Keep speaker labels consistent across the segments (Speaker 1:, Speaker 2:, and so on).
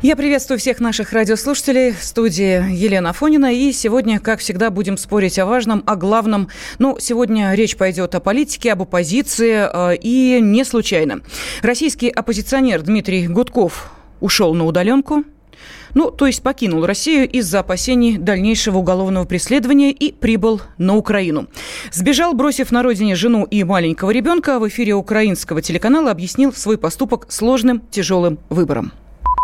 Speaker 1: Я приветствую всех наших радиослушателей в студии Елена Фонина. И сегодня, как всегда, будем спорить о важном, о главном. Ну, сегодня речь пойдет о политике, об оппозиции. Э, и не случайно. Российский оппозиционер Дмитрий Гудков ушел на удаленку. Ну, то есть покинул Россию из-за опасений дальнейшего уголовного преследования и прибыл на Украину. Сбежал, бросив на родине жену и маленького ребенка, в эфире украинского телеканала объяснил свой поступок сложным, тяжелым выбором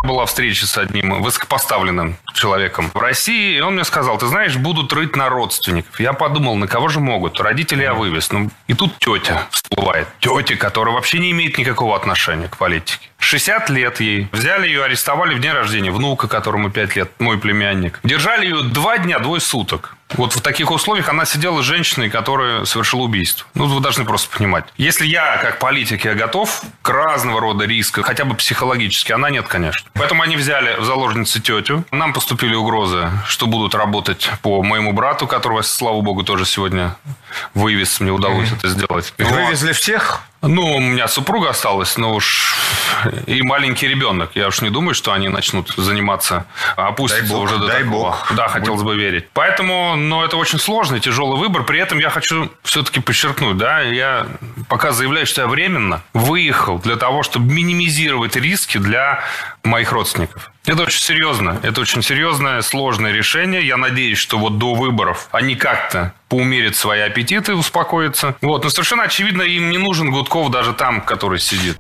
Speaker 2: была встреча с одним высокопоставленным человеком в России, и он мне сказал, ты знаешь, будут рыть на родственников. Я подумал, на кого же могут? Родители я вывез. Ну, и тут тетя всплывает. Тетя, которая вообще не имеет никакого отношения к политике. 60 лет ей. Взяли ее, арестовали в день рождения внука, которому 5 лет, мой племянник. Держали ее два дня, двое суток. Вот в таких условиях она сидела с женщиной, которая совершила убийство. Ну, вы должны просто понимать. Если я, как политик, я готов к разного рода рискам, хотя бы психологически, она нет, конечно. Поэтому они взяли в заложницы тетю. Нам поступили угрозы, что будут работать по моему брату, которого, слава богу, тоже сегодня вывез. Мне удалось mm-hmm. это сделать.
Speaker 3: Вывезли всех?
Speaker 2: Ну, у меня супруга осталась, но уж и маленький ребенок. Я уж не думаю, что они начнут заниматься, опуститься дай бог, уже до дай такого. Бог. Да, хотелось бы верить. Поэтому, ну, это очень сложный, тяжелый выбор. При этом я хочу все-таки подчеркнуть, да, я пока заявляю, что я временно выехал для того, чтобы минимизировать риски для моих родственников. Это очень серьезно. Это очень серьезное, сложное решение. Я надеюсь, что вот до выборов они как-то поумерят свои аппетиты, успокоятся. Вот. Но совершенно очевидно, им не нужен Гудков даже там, который сидит.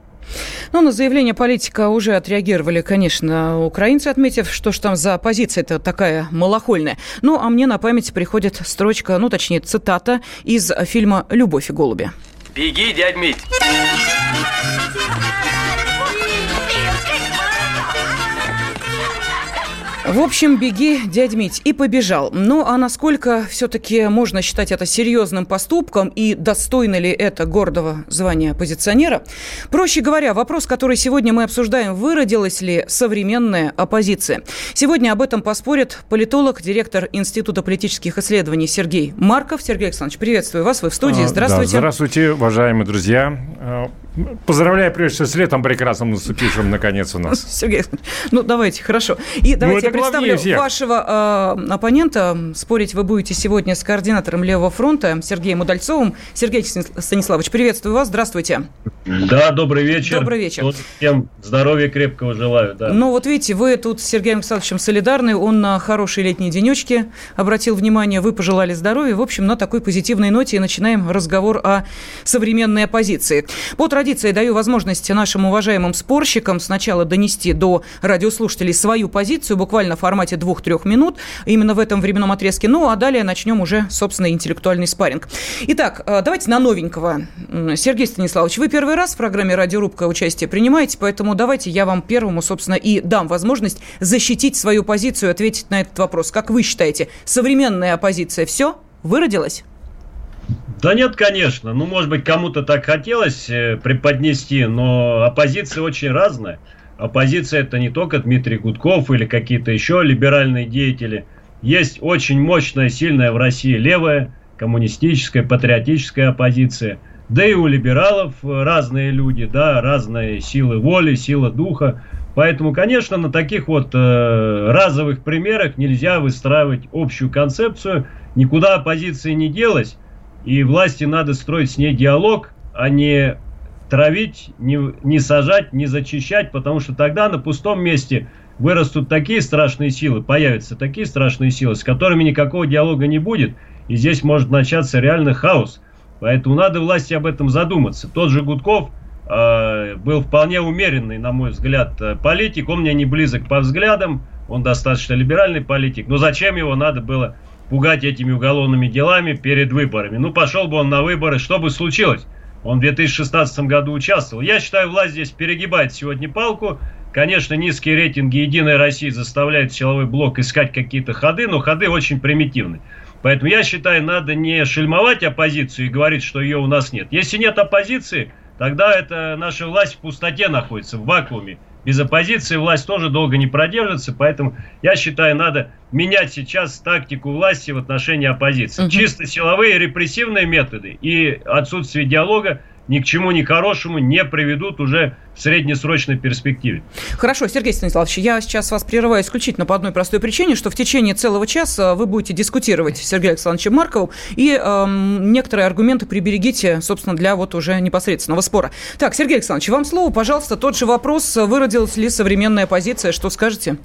Speaker 1: Ну, на заявление политика уже отреагировали, конечно, украинцы, отметив, что ж там за позиция-то такая малохольная. Ну, а мне на память приходит строчка, ну, точнее, цитата из фильма «Любовь и голуби».
Speaker 4: Беги, дядь Мить!
Speaker 1: В общем, беги, дядь Мить, и побежал. Ну, а насколько все-таки можно считать это серьезным поступком и достойно ли это гордого звания оппозиционера? Проще говоря, вопрос, который сегодня мы обсуждаем, выродилась ли современная оппозиция? Сегодня об этом поспорит политолог, директор Института политических исследований Сергей Марков. Сергей Александрович, приветствую вас, вы в студии, здравствуйте.
Speaker 3: Да, здравствуйте, уважаемые друзья. Поздравляю, прежде всего, с летом прекрасным наступившим, наконец, у нас.
Speaker 1: Сергей ну давайте, хорошо. И давайте ну, я представлю вашего э, оппонента. Спорить вы будете сегодня с координатором Левого фронта Сергеем Удальцовым. Сергей Станиславович, приветствую вас, здравствуйте.
Speaker 5: Да, добрый вечер.
Speaker 1: Добрый вечер.
Speaker 5: всем здоровья крепкого желаю. Да.
Speaker 1: Ну вот видите, вы тут с Сергеем Александровичем солидарны. Он на хорошие летние денечки обратил внимание, вы пожелали здоровья. В общем, на такой позитивной ноте и начинаем разговор о современной оппозиции. По традиции даю возможность нашим уважаемым спорщикам сначала донести до радиослушателей свою позицию, буквально в формате двух-трех минут, именно в этом временном отрезке. Ну, а далее начнем уже, собственно, интеллектуальный спарринг. Итак, э, давайте на новенького. Сергей Станиславович, вы первый раз в программе «Радиорубка» участие принимаете, поэтому давайте я вам первому, собственно, и дам возможность защитить свою позицию, ответить на этот вопрос. Как вы считаете, современная оппозиция все выродилась?
Speaker 5: Да нет, конечно. Ну, может быть, кому-то так хотелось э, преподнести, но оппозиция очень разная. Оппозиция это не только Дмитрий Гудков или какие-то еще либеральные деятели. Есть очень мощная, сильная в России левая, коммунистическая, патриотическая оппозиция. Да и у либералов разные люди, да, разные силы воли, сила духа. Поэтому, конечно, на таких вот э, разовых примерах нельзя выстраивать общую концепцию. Никуда оппозиции не делась. И власти надо строить с ней диалог, а не травить, не, не сажать, не зачищать, потому что тогда на пустом месте вырастут такие страшные силы, появятся такие страшные силы, с которыми никакого диалога не будет, и здесь может начаться реальный хаос. Поэтому надо власти об этом задуматься. Тот же Гудков э, был вполне умеренный, на мой взгляд, э, политик. Он мне не близок по взглядам, он достаточно либеральный политик. Но зачем его надо было пугать этими уголовными делами перед выборами? Ну, пошел бы он на выборы, что бы случилось? Он в 2016 году участвовал. Я считаю, власть здесь перегибает сегодня палку. Конечно, низкие рейтинги «Единой России» заставляют силовой блок искать какие-то ходы, но ходы очень примитивны. Поэтому я считаю, надо не шельмовать оппозицию и говорить, что ее у нас нет. Если нет оппозиции, тогда это наша власть в пустоте находится, в вакууме. Без оппозиции власть тоже долго не продержится, поэтому я считаю, надо менять сейчас тактику власти в отношении оппозиции. Угу. Чисто силовые репрессивные методы и отсутствие диалога – ни к чему ни хорошему не приведут уже в среднесрочной перспективе.
Speaker 1: Хорошо, Сергей Станиславович, я сейчас вас прерываю исключительно по одной простой причине, что в течение целого часа вы будете дискутировать с Сергеем Александровичем Марковым, и эм, некоторые аргументы приберегите, собственно, для вот уже непосредственного спора. Так, Сергей Александрович, вам слово, пожалуйста, тот же вопрос, выродилась ли современная позиция, что скажете?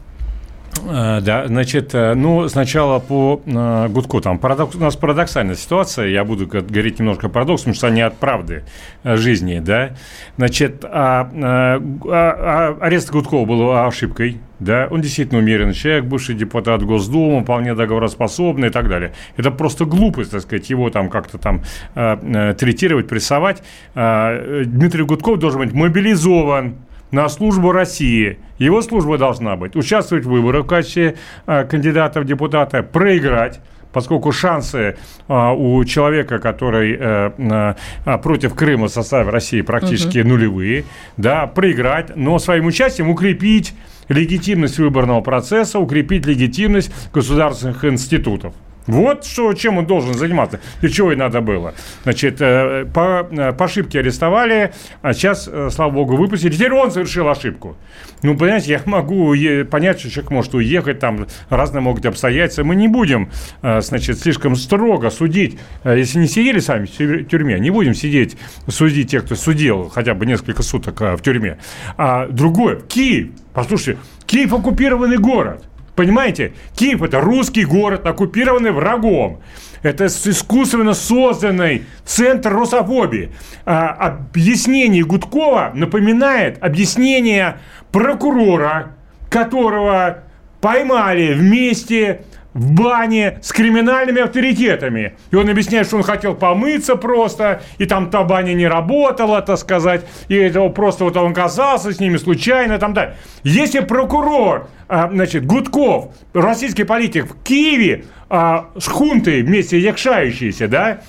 Speaker 3: Э, да, значит, э, ну, сначала по э, Гудку. Там парадокс, у нас парадоксальная ситуация, я буду говорить немножко парадоксом, что они от правды жизни, да. Значит, а, а, а, арест Гудкова был ошибкой, да, он действительно умеренный человек, бывший депутат Госдумы, вполне договороспособный и так далее. Это просто глупость, так сказать, его там как-то там э, третировать, прессовать. Э, Дмитрий Гудков должен быть мобилизован, на службу России. Его служба должна быть участвовать в выборах в качестве э, кандидата в депутата, проиграть, поскольку шансы э, у человека, который э, э, против Крыма в составе России практически угу. нулевые, да, проиграть, но своим участием укрепить легитимность выборного процесса, укрепить легитимность государственных институтов. Вот что, чем он должен заниматься. И чего и надо было. Значит, э, по, э, по ошибке арестовали, а сейчас, э, слава богу, выпустили. Теперь он совершил ошибку. Ну, понимаете, я могу понять, что человек может уехать, там разные могут обстоятельства. Мы не будем, значит, слишком строго судить. Если не сидели сами в тюрьме, не будем сидеть, судить тех, кто судил хотя бы несколько суток в тюрьме. А другое, Киев, послушайте, Киев оккупированный город. Понимаете? Киев – это русский город, оккупированный врагом. Это искусственно созданный центр русофобии. А, объяснение Гудкова напоминает объяснение прокурора, которого поймали вместе в бане с криминальными авторитетами. И он объясняет, что он хотел помыться просто, и там та баня не работала, так сказать, и этого просто вот он оказался с ними случайно, там да. Если прокурор, а, значит, Гудков, российский политик в Киеве а, с хунтой вместе якшающиеся, да,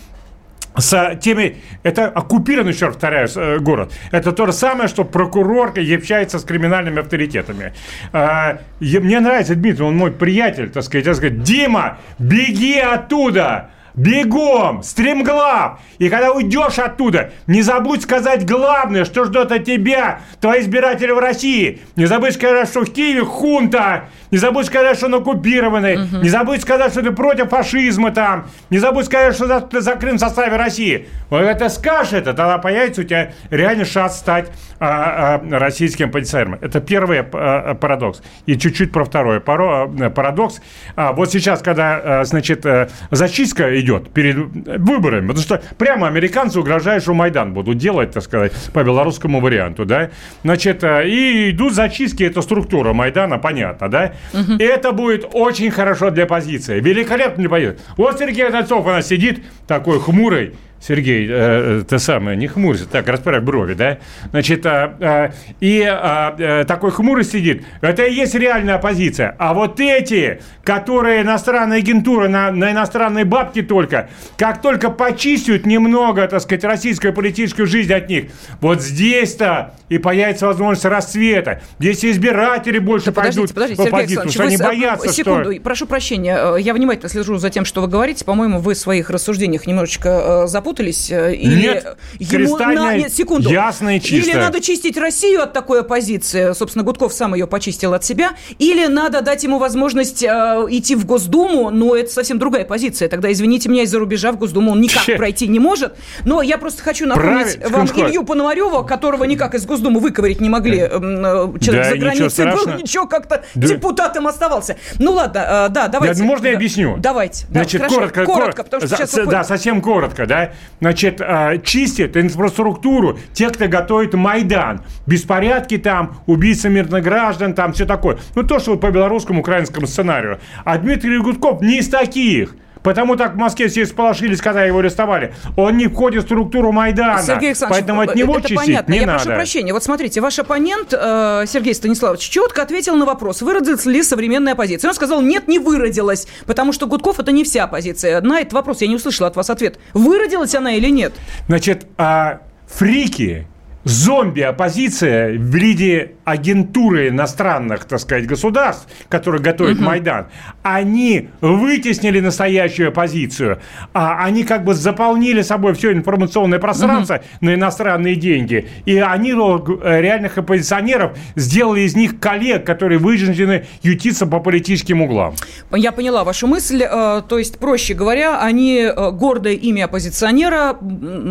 Speaker 3: с теми... Это оккупированный, еще повторяю, э, город. Это то же самое, что прокурор общается с криминальными авторитетами. А, мне нравится Дмитрий, он мой приятель, так сказать. Я скажу, Дима, беги оттуда! Бегом! Стремглав! И когда уйдешь оттуда, не забудь сказать главное, что ждет от тебя твои избиратели в России. Не забудь сказать, что в Киеве хунта. Не забудь сказать, что он оккупированный. Угу. Не забудь сказать, что ты против фашизма там. Не забудь сказать, что ты за Крым в составе России. Вот это скажешь это, тогда появится у тебя реальный шанс стать а, а, российским полицейским. Это первый а, парадокс. И чуть-чуть про второй парадокс. А, вот сейчас, когда, значит, э, зачистка идет перед выборами, потому что прямо американцы угрожают, что Майдан будут делать, так сказать, по белорусскому варианту, да, значит, э, и идут зачистки, это структура Майдана, понятно, да, угу. и это будет очень хорошо для позиции, великолепно для позиции. Вот Сергей Одинцов, она сидит такой хмурый, Сергей, э, ты самое, не хмурься, так, расправь брови, да? Значит, а, а, и а, а, такой хмурый сидит. Это и есть реальная оппозиция. А вот эти, которые иностранная агентура на, на иностранные бабки только, как только почистят немного, так сказать, российскую политическую жизнь от них, вот здесь-то и появится возможность расцвета. Здесь избиратели больше да пойдут подождите, подождите, в оппозицию, что они боятся,
Speaker 1: секунду,
Speaker 3: что...
Speaker 1: прошу прощения, э, я внимательно слежу за тем, что вы говорите. По-моему, вы в своих рассуждениях немножечко э, запутались запутались?
Speaker 3: Э, или Нет, ему на... Нет, секунду. ясно и чисто.
Speaker 1: Или надо чистить Россию от такой оппозиции, собственно, Гудков сам ее почистил от себя, или надо дать ему возможность э, идти в Госдуму, но это совсем другая позиция. Тогда, извините меня, из-за рубежа в Госдуму он никак Че? пройти не может. Но я просто хочу напомнить Правильно. вам Скажу, Илью Пономарева, которого никак из Госдумы выковырить не могли. Э, человек да, за границей был, ничего как-то да. депутатом оставался. Ну ладно, э, да, давайте.
Speaker 3: Да, можно я объясню?
Speaker 1: Давайте.
Speaker 3: Значит, да, коротко, коротко, коротко, потому что сейчас... Да, совсем коротко, да значит, а, чистит инфраструктуру, те, кто готовит Майдан. Беспорядки там, убийцы мирных граждан, там все такое. Ну, то, что по белорусскому, украинскому сценарию. А Дмитрий Гудков не из таких. Потому так в Москве все сполошились, когда его арестовали. Он не входит в структуру Майдана.
Speaker 1: Сергей Александрович,
Speaker 3: поэтому от него
Speaker 1: это
Speaker 3: чистить
Speaker 1: понятно.
Speaker 3: не
Speaker 1: Я
Speaker 3: надо.
Speaker 1: прошу прощения. Вот смотрите, ваш оппонент э, Сергей Станиславович четко ответил на вопрос, выродилась ли современная оппозиция. Он сказал, нет, не выродилась, потому что Гудков это не вся оппозиция. На этот вопрос я не услышала от вас ответ. Выродилась она или нет?
Speaker 3: Значит, а фрики, зомби-оппозиция в виде агентуры иностранных, так сказать, государств, которые готовят Майдан, они вытеснили настоящую оппозицию, а они как бы заполнили собой все информационное пространство на иностранные деньги, и они э, реальных оппозиционеров сделали из них коллег, которые вынуждены ютиться по политическим углам.
Speaker 1: Я поняла вашу мысль. Э, То есть, проще говоря, они э, гордое имя оппозиционера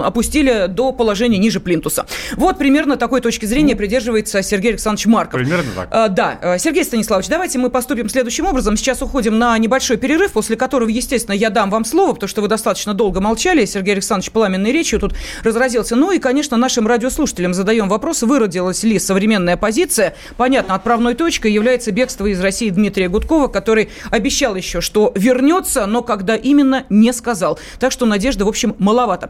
Speaker 1: опустили до положения ниже плинтуса. Вот примерно такой точки зрения придерживается Сергей Александрович Марков.
Speaker 3: Примерно так.
Speaker 1: Э, Да. Э, Сергей Станиславович, давайте мы поступим следующим образом. Сейчас уходим на небольшой перерыв, после которого, естественно, я дам вам слово, потому что вы достаточно долго молчали. Сергей Александрович пламенной речью тут разразился. Ну и, конечно, нашим радиослушателям задаем вопрос, выродилась ли современная оппозиция. Понятно, отправной точкой является бегство из России Дмитрия Гудкова, который обещал еще, что вернется, но когда именно, не сказал. Так что надежды, в общем, маловато.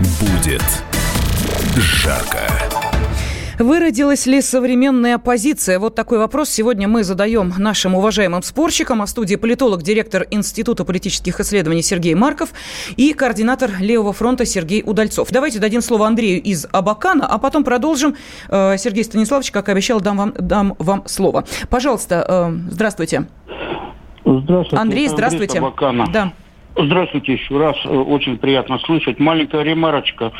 Speaker 6: Будет жарко.
Speaker 1: Выродилась ли современная оппозиция? Вот такой вопрос сегодня мы задаем нашим уважаемым спорщикам. А в студии политолог, директор Института политических исследований Сергей Марков и координатор Левого фронта Сергей Удальцов. Давайте дадим слово Андрею из Абакана, а потом продолжим. Э, Сергей Станиславович, как обещал, дам вам, дам вам слово. Пожалуйста, э, здравствуйте.
Speaker 7: Здравствуйте.
Speaker 1: Андрей, здравствуйте.
Speaker 7: Табакана.
Speaker 1: Да.
Speaker 7: Здравствуйте еще раз. Э, Очень приятно слышать. Маленькая ремарочка.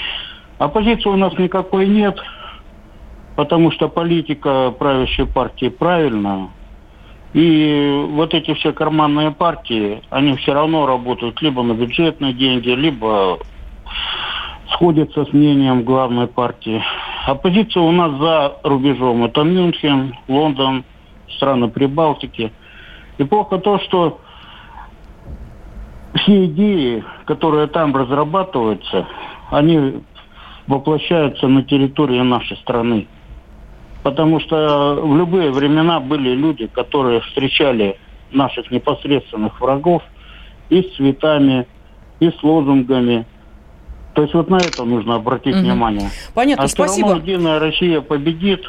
Speaker 7: Оппозиции у нас никакой нет, потому что политика правящей партии правильная. И вот эти все карманные партии, они все равно работают либо на бюджетные деньги, либо сходятся с мнением главной партии. Оппозиция у нас за рубежом. Это Мюнхен, Лондон, страны Прибалтики. И плохо то, что все идеи, которые там разрабатываются, они воплощаются на территории нашей страны. Потому что в любые времена были люди, которые встречали наших непосредственных врагов и с цветами, и с лозунгами. То есть вот на это нужно обратить
Speaker 1: Мгм.
Speaker 7: внимание.
Speaker 1: Понятно,
Speaker 7: а все
Speaker 1: спасибо.
Speaker 7: равно Единая Россия победит.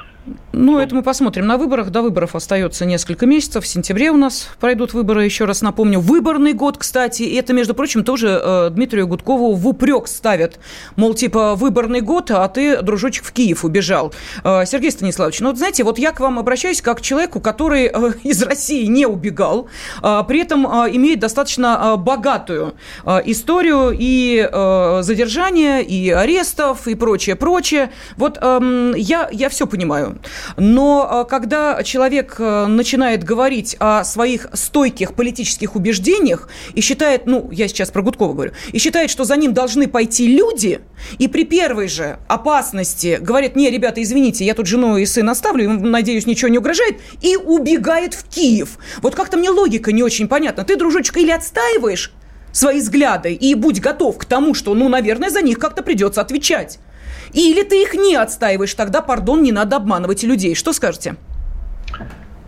Speaker 1: Ну, это мы посмотрим на выборах. До выборов остается несколько месяцев. В сентябре у нас пройдут выборы, еще раз напомню. Выборный год, кстати. И это, между прочим, тоже э, Дмитрию Гудкову в упрек ставят. Мол, типа, выборный год, а ты, дружочек, в Киев убежал. Э, Сергей Станиславович, ну, вот знаете, вот я к вам обращаюсь как к человеку, который э, из России не убегал, э, при этом э, имеет достаточно э, богатую э, историю и э, задержания, и арестов, и прочее, прочее. Вот эм, я, я все понимаю. Но э, когда человек э, начинает говорить о своих стойких политических убеждениях и считает, ну, я сейчас про Гудкова говорю, и считает, что за ним должны пойти люди, и при первой же опасности говорит, не, ребята, извините, я тут жену и сына оставлю, им, надеюсь, ничего не угрожает, и убегает в Киев. Вот как-то мне логика не очень понятна. Ты, дружочек, или отстаиваешь свои взгляды и будь готов к тому, что, ну, наверное, за них как-то придется отвечать. Или ты их не отстаиваешь, тогда, пардон, не надо обманывать людей. Что скажете?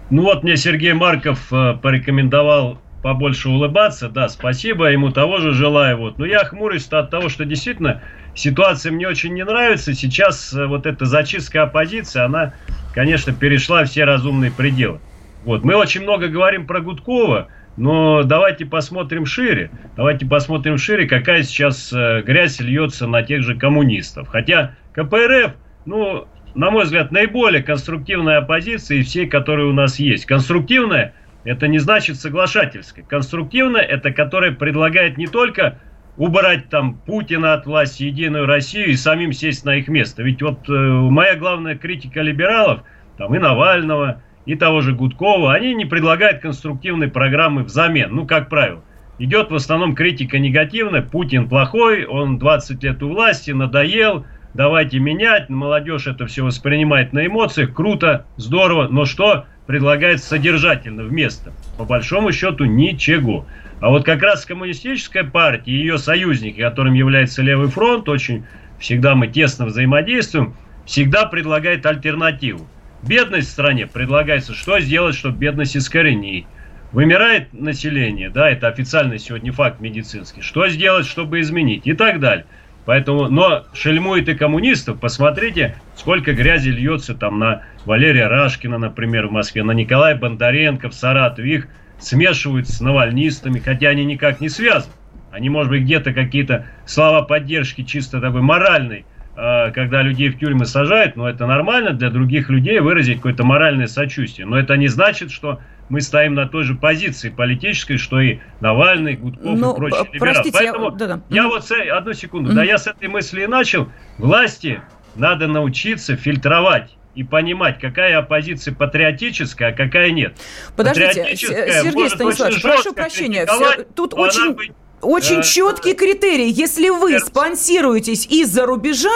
Speaker 5: Ну вот мне Сергей Марков э, порекомендовал побольше улыбаться. Да, спасибо, ему того же желаю. Вот. Но я хмурюсь от того, что действительно ситуация мне очень не нравится. Сейчас э, вот эта зачистка оппозиции, она, конечно, перешла все разумные пределы. Вот. Мы очень много говорим про Гудкова, но давайте посмотрим шире. Давайте посмотрим шире, какая сейчас э, грязь льется на тех же коммунистов. Хотя КПРФ, ну, на мой взгляд, наиболее конструктивная оппозиция из всей, которая у нас есть. Конструктивная – это не значит соглашательская. Конструктивная – это которая предлагает не только убрать там Путина от власти, Единую Россию и самим сесть на их место. Ведь вот э, моя главная критика либералов, там и Навального, и того же Гудкова, они не предлагают конструктивной программы взамен, ну, как правило. Идет в основном критика негативная, Путин плохой, он 20 лет у власти, надоел, давайте менять, молодежь это все воспринимает на эмоциях, круто, здорово, но что предлагает содержательно вместо? По большому счету ничего. А вот как раз коммунистическая партия и ее союзники, которым является Левый фронт, очень всегда мы тесно взаимодействуем, всегда предлагает альтернативу. Бедность в стране предлагается, что сделать, чтобы бедность искоренить. Вымирает население, да, это официальный сегодня факт медицинский. Что сделать, чтобы изменить и так далее. Поэтому, но шельмует и коммунистов. Посмотрите, сколько грязи льется там на Валерия Рашкина, например, в Москве, на Николая Бондаренко в Саратове. Их смешивают с навальнистами, хотя они никак не связаны. Они, может быть, где-то какие-то слова поддержки чисто такой моральной, когда людей в тюрьмы сажают, но это нормально для других людей выразить какое-то моральное сочувствие. Но это не значит, что мы стоим на той же позиции политической, что и Навальный, Гудков
Speaker 1: Но,
Speaker 5: и прочие
Speaker 1: э,
Speaker 5: либералы.
Speaker 1: простите, я-
Speaker 5: Поэтому
Speaker 1: да-да.
Speaker 5: я вот с, э- одну секунду,
Speaker 1: Мгм.
Speaker 5: да, я с этой мысли и начал. Власти надо научиться фильтровать и понимать, какая оппозиция патриотическая, а какая нет.
Speaker 1: Подождите, Сергей Станиславович, прошу прощения, все- тут очень,
Speaker 5: быть,
Speaker 1: очень
Speaker 5: э,
Speaker 1: четкий критерий. Если вы спонсируетесь из-за рубежа,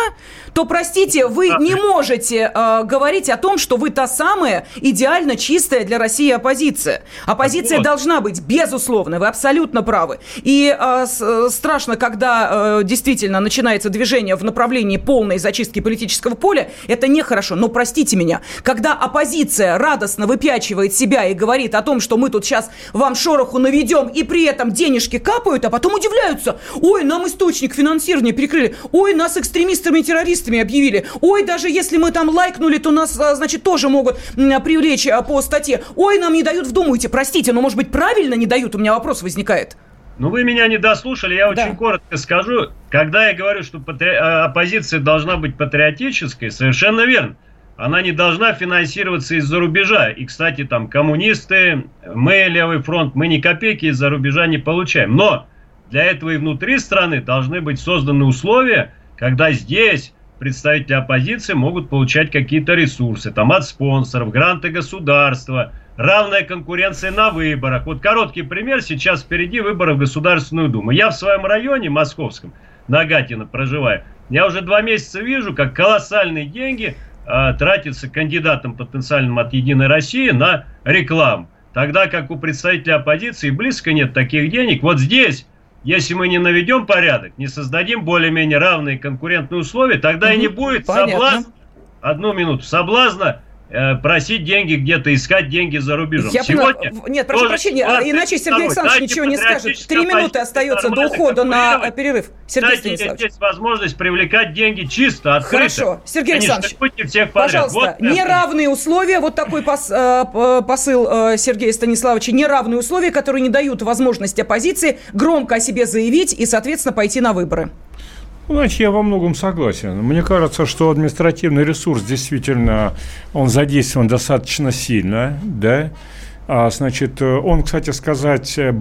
Speaker 1: то, простите, вы не можете э, говорить о том, что вы та самая идеально чистая для России оппозиция. Оппозиция
Speaker 5: вот.
Speaker 1: должна быть, безусловно, вы абсолютно правы. И э, с- э, страшно, когда э, действительно начинается движение в направлении полной зачистки политического поля, это нехорошо. Но простите меня, когда оппозиция радостно выпячивает себя и говорит о том, что мы тут сейчас вам шороху наведем, и при этом денежки капают, а потом удивляются, ой, нам источник финансирования перекрыли, ой, нас экстремистами и террористами объявили, ой, даже если мы там лайкнули, то нас, а, значит, тоже могут м, привлечь а, по статье, ой, нам не дают, вдумайте, простите, но, может быть, правильно не дают, у меня вопрос возникает.
Speaker 5: Ну, вы меня не дослушали, я
Speaker 1: Да.
Speaker 5: очень коротко скажу. Когда я говорю, что патри- оппозиция должна быть патриотической, совершенно верно. Она не должна финансироваться из-за рубежа. И, кстати, там коммунисты, мы, Левый фронт, мы ни копейки из-за рубежа не получаем. Но для этого и внутри страны должны быть созданы условия, когда здесь представители оппозиции могут получать какие-то ресурсы, там от спонсоров, гранты государства, равная конкуренция на выборах. Вот короткий пример, сейчас впереди выборы в Государственную Думу. Я в своем районе московском, Нагатино проживаю, я уже два месяца вижу, как колоссальные деньги а, тратятся кандидатам потенциальным от Единой России на рекламу. Тогда как у представителей оппозиции близко нет таких денег. Вот здесь если мы не наведем порядок, не создадим более-менее равные конкурентные условия, тогда и не будет
Speaker 1: понятно.
Speaker 5: одну минуту, соблазна просить деньги где-то, искать деньги за рубежом.
Speaker 1: Я
Speaker 5: Сегодня
Speaker 1: поняла. Нет, прошу прощения, иначе Сергей. Александрович ничего не скажет. Три минуты остается до ухода на
Speaker 5: конкурировать.
Speaker 1: перерыв. Сергей
Speaker 5: Дайте
Speaker 1: Станиславович.
Speaker 5: здесь возможность привлекать деньги чисто, открыто.
Speaker 1: Хорошо. Сергей
Speaker 5: не
Speaker 1: Александрович,
Speaker 5: всех подряд.
Speaker 1: Пожалуйста,
Speaker 5: Вот, э,
Speaker 1: неравные условия, вот такой пос- э, посыл э, Сергея Станиславовича, неравные условия, которые не дают возможность оппозиции громко о себе заявить и, соответственно, пойти на выборы.
Speaker 3: Ну, Значит, я во многом согласен. Мне кажется, что административный ресурс действительно, он задействован достаточно сильно, да. А, значит, он, кстати сказать, э,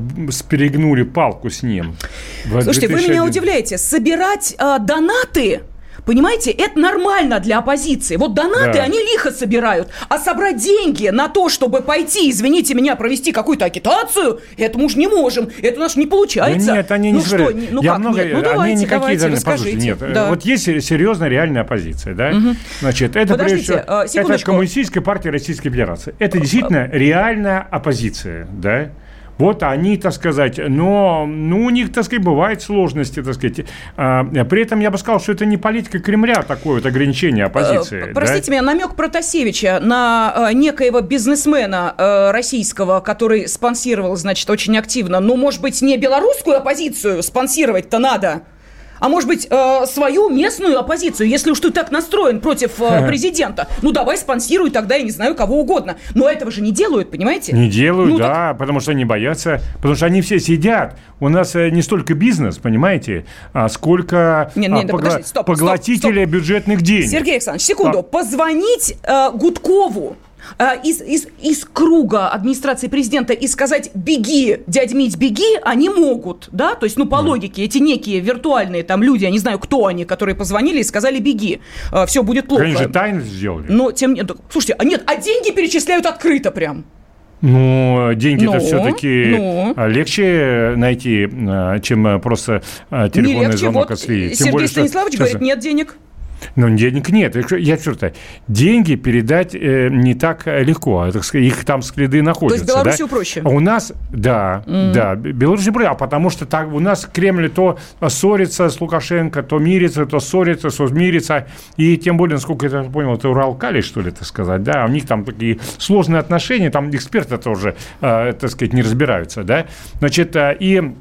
Speaker 3: перегнули палку с ним.
Speaker 1: Слушайте, вы
Speaker 3: 2001
Speaker 1: меня удивляете. Собирать э, донаты... Понимаете, это нормально для оппозиции. Вот донаты
Speaker 3: Да.
Speaker 1: они лихо собирают, а собрать деньги на то, чтобы пойти, извините меня, провести какую-то агитацию, это мы уж не можем. Это у нас не получается.
Speaker 3: Да нет, они не
Speaker 1: ну что, не- ну
Speaker 3: Я
Speaker 1: как
Speaker 3: много,
Speaker 1: нет? Ну
Speaker 3: они
Speaker 1: давайте,
Speaker 3: никакие
Speaker 1: давайте,
Speaker 3: данные,
Speaker 1: расскажите.
Speaker 3: Нет,
Speaker 1: Да.
Speaker 3: вот есть серьезная реальная оппозиция, да? Значит, это
Speaker 1: Подождите,
Speaker 3: прежде всего,
Speaker 1: а,
Speaker 3: это коммунистическая партия Российской Федерации. Это действительно реальная оппозиция, да? Вот они, так сказать, но ну, у них, так сказать, бывают сложности, так сказать. А, при этом я бы сказал, что это не политика Кремля такое вот ограничение оппозиции.
Speaker 1: Э,
Speaker 3: да?
Speaker 1: Простите меня, намек Протасевича на э, некоего бизнесмена э, российского, который спонсировал, значит, очень активно. Ну, может быть, не белорусскую оппозицию спонсировать-то надо, А может быть, э, свою местную оппозицию, если уж ты так настроен против э, президента, ну давай спонсируй тогда, я не знаю, кого угодно. Но этого же не делают, понимаете?
Speaker 3: Не делают,
Speaker 1: Ну,
Speaker 3: да, потому что они боятся, потому что они все сидят. У нас э, не столько бизнес, понимаете, а сколько
Speaker 1: Не, не,
Speaker 3: а,
Speaker 1: да
Speaker 3: погла-
Speaker 1: стоп,
Speaker 3: поглотители
Speaker 1: стоп,
Speaker 3: бюджетных денег.
Speaker 1: Сергей Александрович, секунду.
Speaker 3: А.
Speaker 1: Позвонить э, Гудкову э, из, из, из круга администрации президента и сказать «беги, дядь Мить, беги», они могут, да? То есть, ну, по логике, эти некие виртуальные там люди, я не знаю, кто они, которые позвонили и сказали «беги, все будет плохо».
Speaker 3: Они же тайно сделали.
Speaker 1: Но тем не... Слушайте, а нет, а деньги перечисляют открыто прям.
Speaker 3: Ну, деньги-то
Speaker 1: Ну,
Speaker 3: все-таки
Speaker 1: ну.
Speaker 3: легче найти, а, чем просто телефонный
Speaker 1: легче.
Speaker 3: звонок
Speaker 1: Вот
Speaker 3: отследить. Тем
Speaker 1: Сергей
Speaker 3: более, что
Speaker 1: Станиславович
Speaker 3: сейчас-
Speaker 1: говорит, нет денег.
Speaker 3: Ну, денег нет. Я- то деньги передать э, не так э, легко. а, так сказать, их там следы находятся.
Speaker 1: Белоруссию
Speaker 3: да?
Speaker 1: проще?
Speaker 3: А у нас, да, да, Б- Беларусь проще, а потому что так у нас Кремль то ссорится с Лукашенко, то мирится, то ссорится, то мирится. И тем более, насколько я понял, это Уралкали, что ли, это сказать, да, у них там такие сложные отношения, там эксперты тоже, э, так сказать, не разбираются, да. Значит, э, и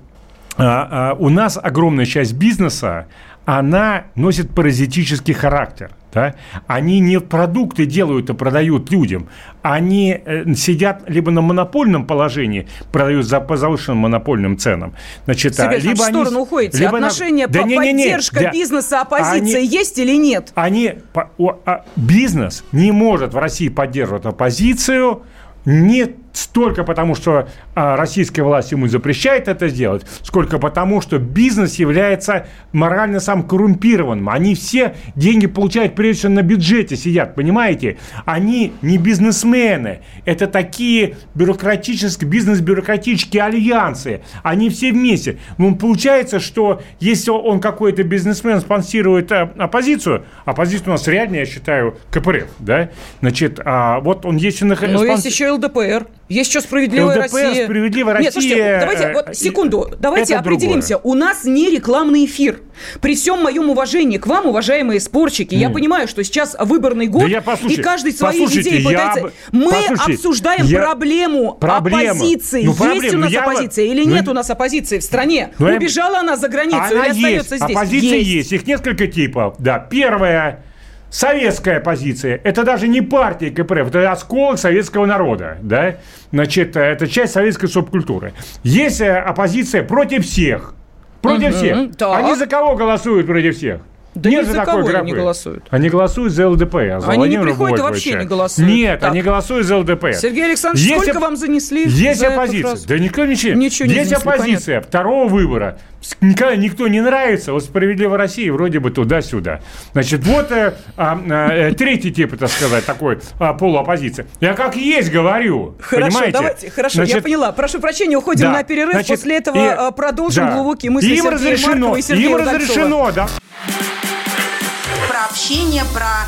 Speaker 3: а, у нас огромная часть бизнеса, она носит паразитический характер. Да? Они не продукты делают и продают людям, они э, сидят либо на монопольном положении, продают за завышенным монопольным ценам. Значит, а,
Speaker 1: Сергей Александрович,
Speaker 3: либо
Speaker 1: в
Speaker 3: они-
Speaker 1: сторону уходите.
Speaker 3: либо на-
Speaker 1: Отношения,
Speaker 3: Да
Speaker 1: по-
Speaker 3: не-не-не,
Speaker 1: поддержка
Speaker 3: да.
Speaker 1: бизнеса, оппозиция
Speaker 3: Они-
Speaker 1: есть или нет?
Speaker 3: они, по- о- а, бизнес не может в России поддерживать оппозицию не столько потому, что а, российская власть ему запрещает это сделать, сколько потому, что бизнес является морально сам коррумпированным. Они все деньги получают прежде всего на бюджете сидят, понимаете? Они не бизнесмены. Это такие бюрократические, бизнес-бюрократические альянсы. Они все вместе. Ну, получается, что если он какой-то бизнесмен спонсирует а, оппозицию, оппозиция у нас реально, я считаю, КПРФ, да? Значит, а, вот он есть... на-
Speaker 1: Но есть
Speaker 3: спонс-
Speaker 1: еще ЛДПР. Есть еще справедливая
Speaker 3: ЛДПР,
Speaker 1: Россия.
Speaker 3: «Справедливая
Speaker 1: Нет, слушайте,
Speaker 3: Россия»,
Speaker 1: давайте,
Speaker 3: э,
Speaker 1: вот секунду, давайте
Speaker 3: это
Speaker 1: определимся.
Speaker 3: другое.
Speaker 1: У нас не рекламный эфир. При всем моем уважении к вам, уважаемые спорщики, я понимаю, что сейчас выборный год,
Speaker 3: Да я послушай-
Speaker 1: и каждый свои идеи
Speaker 3: я
Speaker 1: пытается...
Speaker 3: об-
Speaker 1: Мы
Speaker 3: послушайте,
Speaker 1: обсуждаем
Speaker 3: я-
Speaker 1: проблему
Speaker 3: Проблема.
Speaker 1: оппозиции.
Speaker 3: Ну,
Speaker 1: есть
Speaker 3: проблема.
Speaker 1: у нас
Speaker 3: Я
Speaker 1: оппозиция или
Speaker 3: ну,
Speaker 1: нет у нас оппозиции в стране?
Speaker 3: Ну, я-
Speaker 1: Убежала она за границу
Speaker 3: Она
Speaker 1: или остается
Speaker 3: есть.
Speaker 1: здесь?
Speaker 3: Оппозиция есть. Их несколько типов. Да, первая советская оппозиция. Это даже не партия КПРФ, это осколок советского народа. Да? Значит, э, это часть советской субкультуры. Есть э, оппозиция против всех. Против
Speaker 1: Мгм,
Speaker 3: всех.
Speaker 1: так.
Speaker 3: Они за кого голосуют против всех?
Speaker 1: Да
Speaker 3: Нет
Speaker 1: за
Speaker 3: такой
Speaker 1: кого они
Speaker 3: графы.
Speaker 1: не голосуют.
Speaker 3: Они голосуют за ЛДПР. За
Speaker 1: Они не
Speaker 3: Владимира
Speaker 1: приходят и вообще не голосуют.
Speaker 3: Нет,
Speaker 1: Так.
Speaker 3: они голосуют за ЛДПР.
Speaker 1: Сергей Александрович,
Speaker 3: Есть
Speaker 1: сколько
Speaker 3: оп-
Speaker 1: вам занесли
Speaker 3: Есть
Speaker 1: за
Speaker 3: оппозиция. Да никто ничего.
Speaker 1: Ничего не
Speaker 3: Есть
Speaker 1: занесли,
Speaker 3: оппозиция второго выбора. Никогда никто не нравится. Вот справедливая Россия вроде бы туда-сюда. Значит, вот э, а, э, третий тип, так сказать, такой а, полуоппозиция. Я как есть говорю.
Speaker 1: Хорошо,
Speaker 3: понимаете?
Speaker 1: давайте, хорошо, я
Speaker 3: Значит,
Speaker 1: поняла. Прошу прощения, уходим
Speaker 3: да.
Speaker 1: на перерыв.
Speaker 3: Значит,
Speaker 1: После этого
Speaker 3: и-
Speaker 1: э, продолжим
Speaker 3: да.
Speaker 1: глубокие мысли
Speaker 3: Им
Speaker 1: Сергея
Speaker 3: разрешено,
Speaker 1: Маркова и Сергея
Speaker 3: им
Speaker 1: Удальцова.
Speaker 3: разрешено, да.
Speaker 8: Про общение, про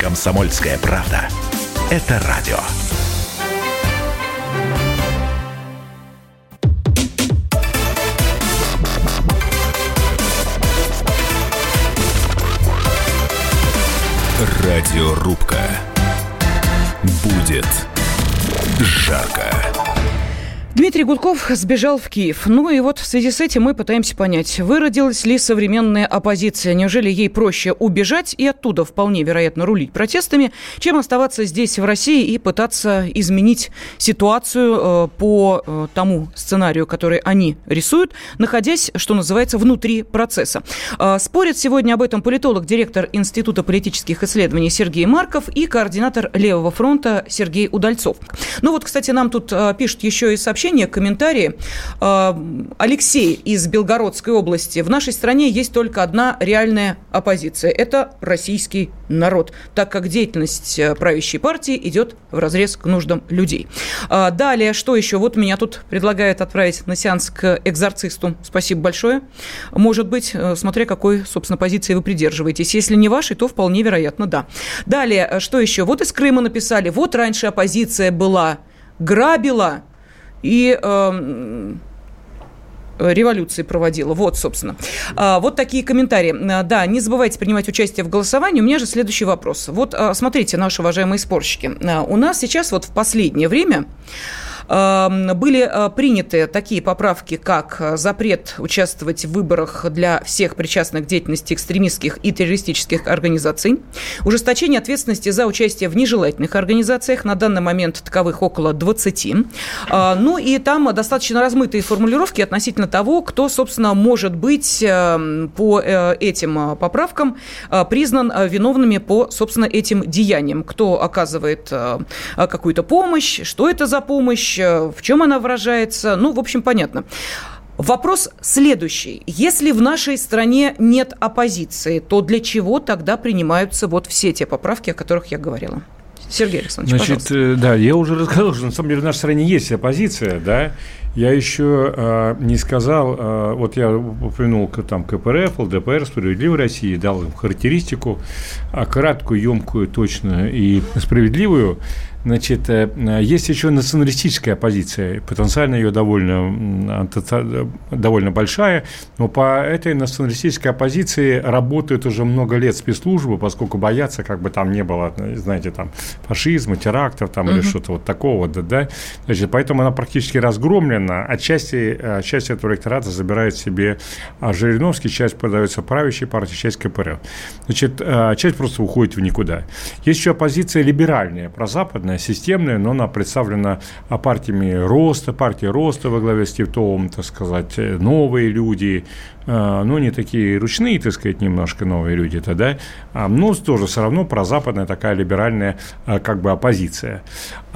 Speaker 6: Комсомольская правда. Это радио. Радиорубка. Будет жарко.
Speaker 1: Дмитрий Гудков сбежал в Киев. Ну и вот в связи с этим мы пытаемся понять, выродилась ли современная оппозиция. Неужели ей проще убежать и оттуда вполне вероятно рулить протестами, чем оставаться здесь, в России, и пытаться изменить ситуацию э, по э, тому сценарию, который они рисуют, находясь, что называется, внутри процесса. Э, спорят сегодня об этом политолог, директор Института политических исследований Сергей Марков и координатор Левого фронта Сергей Удальцов. Ну вот, кстати, нам тут э, пишут еще и сообщение сообщения, комментарии. А, Алексей из Белгородской области. В нашей стране есть только одна реальная оппозиция. Это российский народ, так как деятельность э, правящей партии идет в разрез к нуждам людей. А, Далее, что еще? Вот меня тут предлагают отправить на сеанс к экзорцисту. Спасибо большое. Может быть, э, смотря какой, собственно, позиции вы придерживаетесь. Если не вашей, то вполне вероятно, да. Далее, э, что еще? Вот из Крыма написали. Вот раньше оппозиция была, грабила и... эм, революции проводила. Вот, собственно. А, Вот такие комментарии. А, Да, не забывайте принимать участие в голосовании. У меня же следующий вопрос. Вот а, смотрите, наши уважаемые спорщики. У нас сейчас вот в последнее время были а, приняты такие поправки, как а, запрет участвовать в выборах для всех причастных к деятельности экстремистских и террористических организаций, ужесточение ответственности за участие в нежелательных организациях, на данный момент таковых около 20. А, Ну и там достаточно размытые формулировки относительно того, кто, собственно, может быть э, по э, этим э, поправкам э, признан э, виновными по, собственно, этим деяниям. Кто оказывает э, э, какую-то помощь, что это за помощь, э, в чем она выражается. Ну, в общем, понятно. Вопрос следующий. Если в нашей стране нет оппозиции, то для чего тогда принимаются вот все те поправки, о которых я говорила? Сергей Александрович,
Speaker 3: Значит,
Speaker 1: пожалуйста.
Speaker 3: э, да, я уже рассказал, что на самом деле в нашей стране есть оппозиция, да. Я еще э, не сказал, э, вот я упомянул там КПРФ, ЛДПР, Справедливой России, дал им характеристику, а краткую, емкую, точную и справедливую. Значит, э, э, есть еще националистическая оппозиция, потенциально ее довольно, довольно большая, но по этой националистической оппозиции работают уже много лет спецслужбы, поскольку боятся, как бы там не было, знаете, там фашизма, терактов там или
Speaker 9: Мгм.
Speaker 3: что-то вот такого, да, да. Значит, поэтому она практически разгромлена, а части, а часть этого электората забирает себе а Жириновский, часть продается правящей партии, часть КПРФ. Значит, а, часть просто уходит в никуда. Есть еще оппозиция либеральная, прозападная, системная, но она представлена партиями роста, партия роста во главе с Титовым, так сказать, э, новые люди, а, ну, не такие ручные, так сказать, немножко новые люди тогда, а, но тоже все равно прозападная такая либеральная а, как бы оппозиция.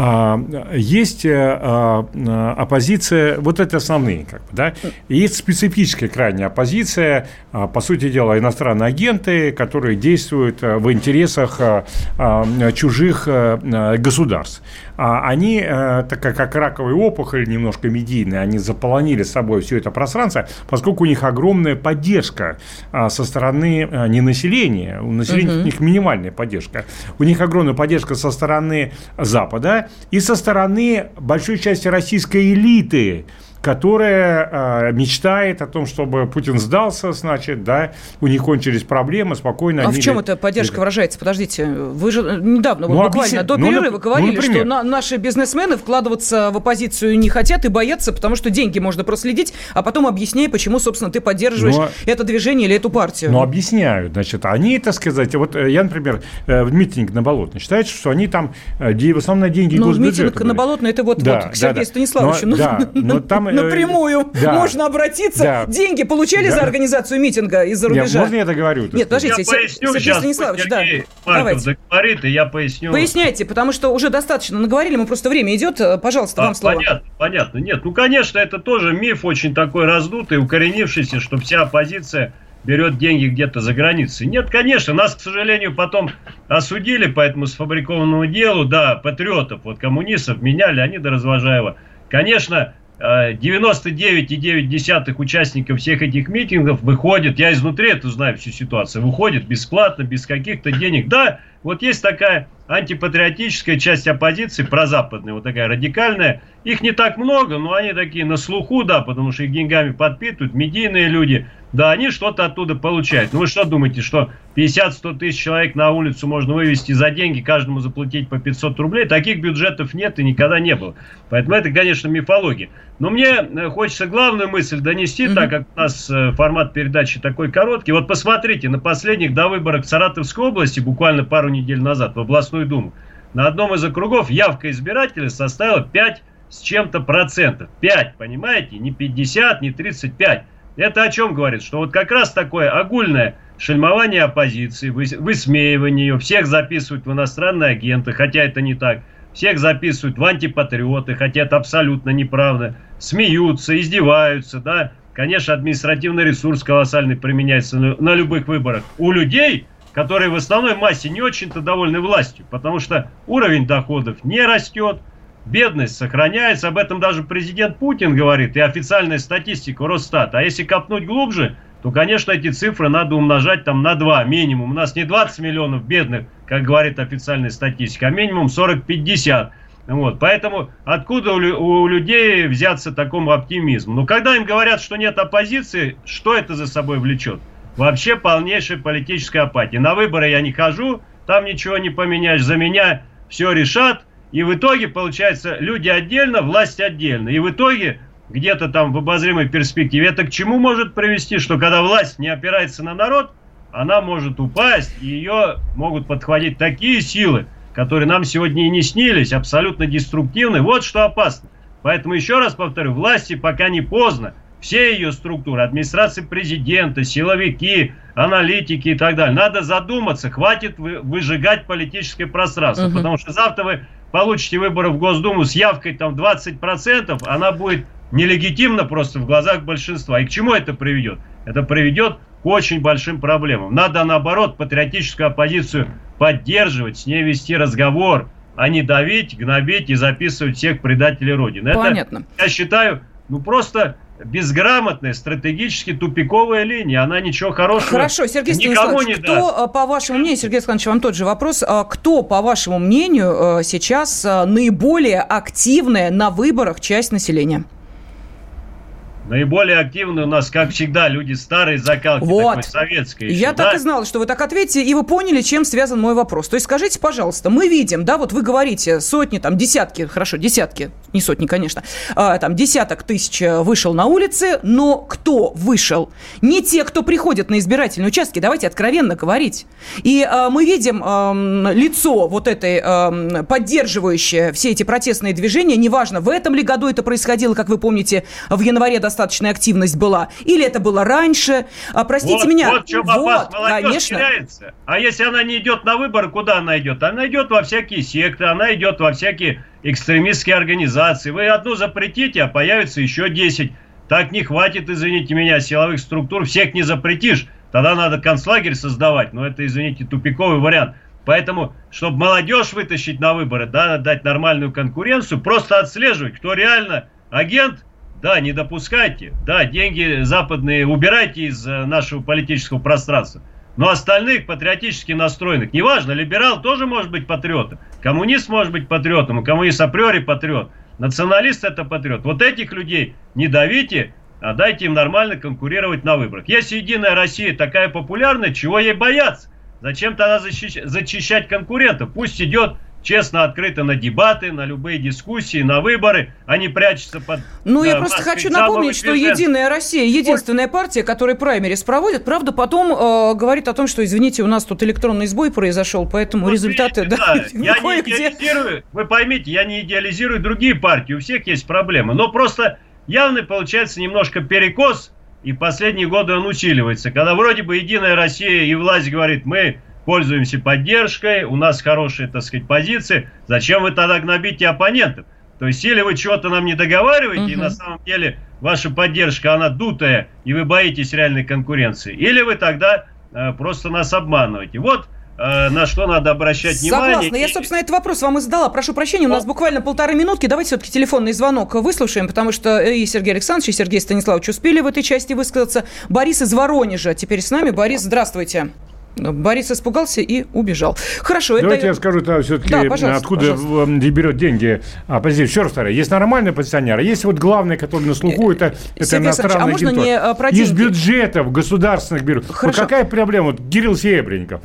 Speaker 3: А, Есть э, а, а, оппозиция, вот это основные, как бы, да, есть специфическая крайняя оппозиция, по сути дела, иностранные агенты, которые действуют а, в интересах а, чужих государств. А Они, э, так как, как раковая опухоль, немножко медийная, они заполонили собой все это пространство, поскольку у них огромная поддержка а, со стороны а, не населения, у населения
Speaker 9: Мгм.
Speaker 3: у них минимальная поддержка. У них огромная поддержка со стороны Запада и со стороны большой части российской элиты, которая э, мечтает о том, чтобы Путин сдался, значит, да, у них кончились проблемы, спокойно.
Speaker 1: А в чем эта поддержка выражается? Подождите, вы же недавно, вот
Speaker 3: Ну,
Speaker 1: буквально
Speaker 3: объясни-
Speaker 1: до
Speaker 3: ну,
Speaker 1: перерыва
Speaker 3: нап-
Speaker 1: говорили,
Speaker 3: ну, например.
Speaker 1: что на- наши бизнесмены вкладываться в оппозицию не хотят и боятся, потому что деньги можно проследить, а потом объясняй, почему, собственно, ты поддерживаешь
Speaker 3: Но-
Speaker 1: это движение или эту партию.
Speaker 3: Ну, объясняют, значит, они, так сказать, вот э, я, например, э, в митинг на Болотной, считается, что они там, э, в основном деньги
Speaker 1: Ну, митинг
Speaker 3: были.
Speaker 1: на Болотной, это вот,
Speaker 3: Да,
Speaker 1: вот к
Speaker 3: да,
Speaker 1: Сергею
Speaker 3: да.
Speaker 1: Станиславовичу.
Speaker 3: Но-
Speaker 1: ну,
Speaker 3: да, но там,
Speaker 1: напрямую
Speaker 3: да.
Speaker 1: можно обратиться.
Speaker 3: Да.
Speaker 1: Деньги получали
Speaker 3: Да.
Speaker 1: за организацию митинга из-за
Speaker 3: Нет,
Speaker 1: рубежа?
Speaker 3: можно я договорю?
Speaker 1: Нет, подождите,
Speaker 5: Я поясню
Speaker 1: Сергей
Speaker 5: сейчас,
Speaker 1: Станиславович, да. Давайте.
Speaker 5: договорит, и я поясню.
Speaker 1: Поясняйте, потому что уже достаточно наговорили, мы просто время идет. Э, Пожалуйста,
Speaker 5: А,
Speaker 1: вам слово.
Speaker 5: Понятно, понятно. Нет, ну, конечно, это тоже миф очень такой раздутый, укоренившийся, что вся оппозиция берет деньги где-то за границей. Нет, конечно, нас, к сожалению, потом осудили по этому сфабрикованному делу, да, патриотов, вот коммунистов меняли, они до Развожаева. Конечно, 99,9 участников всех этих митингов выходят, я изнутри это знаю всю ситуацию, выходят бесплатно, без каких-то денег. Да, вот есть такая антипатриотическая часть оппозиции, прозападная, вот такая радикальная. Их не так много, но они такие на слуху, да, потому что их деньгами подпитывают, медийные люди. Да, они что-то оттуда получают. Ну вы что думаете, что 50-100 тысяч человек на улицу можно вывести за деньги, каждому заплатить по 500 рублей? Таких бюджетов нет и никогда не было. Поэтому это, конечно, мифология. Но мне э, хочется главную мысль донести, так как у нас э, формат передачи такой короткий. Вот посмотрите, на последних до выборах в Саратовской области, буквально пару недель назад, в областную думу, на одном из округов явка избирателей составила 5 с чем-то процентов. 5, понимаете? Не 50, не 35. Это о чем говорит? Что вот как раз такое огульное шельмование оппозиции, выс- высмеивание ее, всех записывают в иностранные агенты, хотя это не так. всех записывают в антипатриоты, хотя это абсолютно неправда, смеются, издеваются, да. Конечно, административный ресурс колоссальный применяется на любых выборах. У людей, которые в основной массе не очень-то довольны властью, потому что уровень доходов не растет, бедность сохраняется, об этом даже президент Путин говорит, и официальная статистика Росстата. А если копнуть глубже, то, конечно, эти цифры надо умножать там на 2 минимум. У нас не 20 миллионов бедных, как говорит официальная статистика, а минимум 40-50. Вот, поэтому откуда у, людей взяться такому оптимизму? Но когда им говорят, что нет оппозиции, что это за собой влечет? Вообще полнейшая политическая апатия. На выборы я не хожу, там ничего не поменяешь, за меня все решат. И в итоге, получается, люди отдельно, власть отдельно. И в итоге, где-то там в обозримой перспективе, это к чему может привести, что когда власть не опирается на народ, она может упасть, и ее могут подхватить такие силы, которые нам сегодня и не снились, абсолютно деструктивны. Вот что опасно. Поэтому еще раз повторю, власти пока не поздно. Все ее структуры, администрации президента, силовики, аналитики и так далее. Надо задуматься, хватит выжигать политическое пространство. Угу. Потому что завтра вы получите выборы в Госдуму с явкой там 20%, она будет нелегитимна просто в глазах большинства. И к чему это приведет? Это приведет к очень большим проблемам. Надо, наоборот, патриотическую оппозицию поддерживать, с ней вести разговор, а не давить, гнобить и записывать всех предателей Родины.
Speaker 1: Понятно.
Speaker 5: Это, я считаю, ну просто безграмотная, стратегически тупиковая линия. Она ничего хорошего
Speaker 1: Хорошо, Сергей
Speaker 5: никому не
Speaker 1: кто,
Speaker 5: даст.
Speaker 1: Э, по вашему мнению, Сергей Александрович, вам тот же вопрос, а кто, по вашему мнению, э, сейчас э, наиболее активная на выборах часть населения?
Speaker 5: Наиболее активны у нас, как всегда, люди старые закалки,
Speaker 1: вот.
Speaker 5: такой советской. Еще,
Speaker 1: Я
Speaker 5: да?
Speaker 1: так и знала, что вы так ответите, и вы поняли, чем связан мой вопрос. То есть скажите, пожалуйста, мы видим, да, вот вы говорите, сотни, там, десятки, хорошо, десятки, не сотни, конечно, а, там, десяток тысяч э, вышел на улицы, но кто вышел? Не те, кто приходит на избирательные участки, давайте откровенно говорить. И а, мы видим а, лицо вот этой а, поддерживающее все эти протестные движения, неважно, в этом ли году это происходило, как вы помните, в январе достаточно достаточная активность была, или это было раньше. А, простите
Speaker 5: вот,
Speaker 1: меня.
Speaker 5: Вот в чем
Speaker 1: вот,
Speaker 5: Молодежь
Speaker 1: конечно.
Speaker 5: теряется. А если она не идет на выборы, куда она идет? Она идет во всякие секты, она идет во всякие экстремистские организации. Вы одну запретите, а появится еще 10. Так не хватит, извините меня, силовых структур. Всех не запретишь. Тогда надо концлагерь создавать. Но это, извините, тупиковый вариант. Поэтому, чтобы молодежь вытащить на выборы, да, дать нормальную конкуренцию, просто отслеживать, кто реально агент, да, не допускайте. Да, деньги западные убирайте из э, нашего политического пространства. Но остальных патриотически настроенных, неважно, либерал тоже может быть патриотом, коммунист может быть патриотом, коммунист априори патриот, националист это патриот. Вот этих людей не давите, а дайте им нормально конкурировать на выборах. Если Единая Россия такая популярная, чего ей бояться? Зачем тогда зачищать конкурентов? Пусть идет честно, открыто на дебаты, на любые дискуссии, на выборы. Они прячутся под...
Speaker 1: Ну, я просто хочу напомнить, что Единая Россия единственная партия, которая праймерис проводит. Правда, потом э, говорит о том, что, извините, у нас тут электронный сбой произошел, поэтому вот результаты...
Speaker 5: Видите, да, да, я не идеализирую, вы поймите, я не идеализирую другие партии, у всех есть проблемы. Но просто явно получается немножко перекос, и последние годы он усиливается. Когда вроде бы Единая Россия и власть говорит, мы пользуемся поддержкой, у нас хорошие, так сказать, позиции. Зачем вы тогда гнобите оппонентов? То есть, или вы чего-то нам не договариваете, угу. и на самом деле ваша поддержка, она дутая, и вы боитесь реальной конкуренции, или вы тогда э, просто нас обманываете. Вот э, на что надо обращать
Speaker 1: Согласна.
Speaker 5: внимание.
Speaker 1: Согласна. Я, собственно, этот вопрос вам и задала. Прошу прощения, у нас буквально полторы минутки. Давайте все-таки телефонный звонок выслушаем, потому что и Сергей Александрович, и Сергей Станиславович успели в этой части высказаться. Борис из Воронежа теперь с нами. Борис, здравствуйте. Борис испугался и убежал. Хорошо,
Speaker 3: Давайте
Speaker 1: это...
Speaker 3: я скажу -то все-таки, да, откуда пожалуйста. берет деньги оппозиция. Еще раз повторяю, есть нормальные пенсионеры, есть вот главный, который на слуху, это, это иностранный
Speaker 1: а можно не про
Speaker 3: Из бюджетов государственных берут.
Speaker 1: Хорошо.
Speaker 3: Вот какая проблема? Вот Кирилл Серебренников.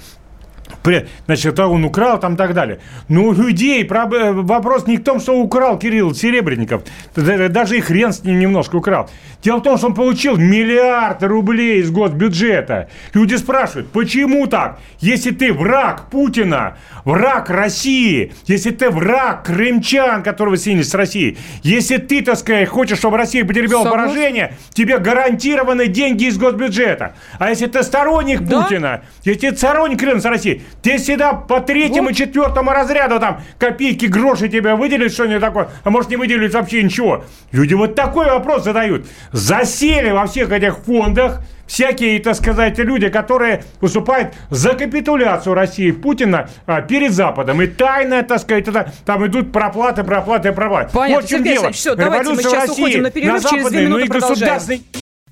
Speaker 3: Значит, он украл там и так далее. Но у людей вопрос не в том, что украл Кирилл Серебренников. Даже и хрен с ним немножко украл. Дело в том, что он получил миллиард рублей из госбюджета. Люди спрашивают, почему так? Если ты враг Путина, враг России, если ты враг крымчан, которого сняли с России, если ты, так сказать, хочешь, чтобы Россия потерпела Согласен. поражение, тебе гарантированы деньги из госбюджета. А если ты сторонник да? Путина, если ты сторонник Крыма с Россией, Тебе всегда по третьему, вот. четвертому разряду там копейки, гроши тебе выделят что-нибудь такое, а может не выделят вообще ничего. Люди вот такой вопрос задают. Засели во всех этих фондах, всякие, так сказать, люди, которые выступают за капитуляцию России Путина а, перед Западом. И тайно, так сказать, это, там идут проплаты, проплаты, проплаты.
Speaker 1: Понятно, вот Сергей дело. все, давайте мы сейчас России уходим на перерыв, на через две минуты ну продолжаем.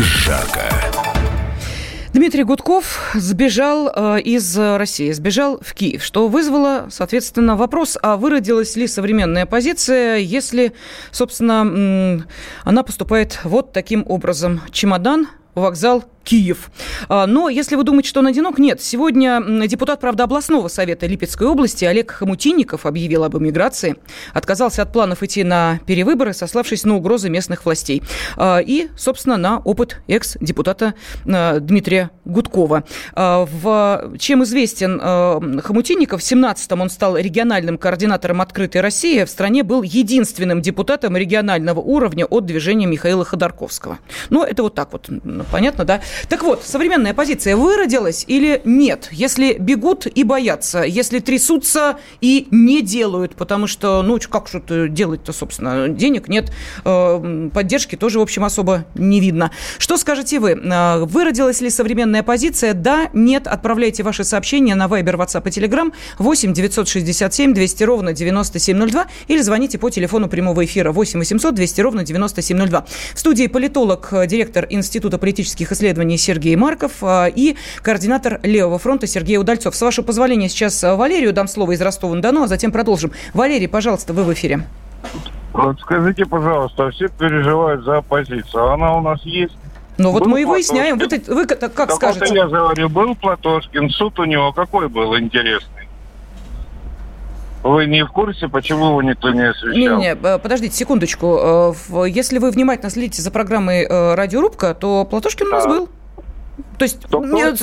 Speaker 6: жарко.
Speaker 1: Дмитрий Гудков сбежал э, из России, сбежал в Киев, что вызвало, соответственно, вопрос, а выродилась ли современная оппозиция, если, собственно, она поступает вот таким образом. Чемодан, вокзал, Киев. А, но если вы думаете, что он одинок, нет. Сегодня депутат, правда, областного совета Липецкой области Олег Хомутинников объявил об эмиграции, отказался от планов идти на перевыборы, сославшись на угрозы местных властей. А, и, собственно, на опыт экс-депутата а, Дмитрия Гудкова. В... Чем известен Хомутинников? В 17-м он стал региональным координатором «Открытой России». В стране был единственным депутатом регионального уровня от движения Михаила Ходорковского. Ну, это вот так вот, понятно, да? Так вот, современная оппозиция выродилась или нет? Если бегут и боятся, если трясутся и не делают, потому что, ну, как что-то делать-то, собственно, денег нет, э, поддержки тоже, в общем, особо не видно. Что скажете вы? Э, выродилась ли современная оппозиция? Да, нет. Отправляйте ваши сообщения на Viber, WhatsApp и Telegram 8 967 200 ровно 9702 или звоните по телефону прямого эфира 8 800 200 ровно 9702. В студии политолог, э, директор Института политических исследований исследований Сергей Марков а, и координатор Левого фронта Сергей Удальцов. С вашего позволения сейчас а, Валерию дам слово из Ростова-на-Дону, а затем продолжим. Валерий, пожалуйста, вы в эфире.
Speaker 9: Вот скажите, пожалуйста, все переживают за оппозицию. Она у нас есть?
Speaker 1: Ну вот мы и выясняем. Вы, вы как так скажете?
Speaker 9: Вот я говорю, был Платошкин, суд у него какой был интересный? Вы не в курсе, почему его никто не освещал?
Speaker 1: Не, не, подождите секундочку. Э, если вы внимательно следите за программой э, «Радиорубка», то Платошкин у нас был. То есть нет,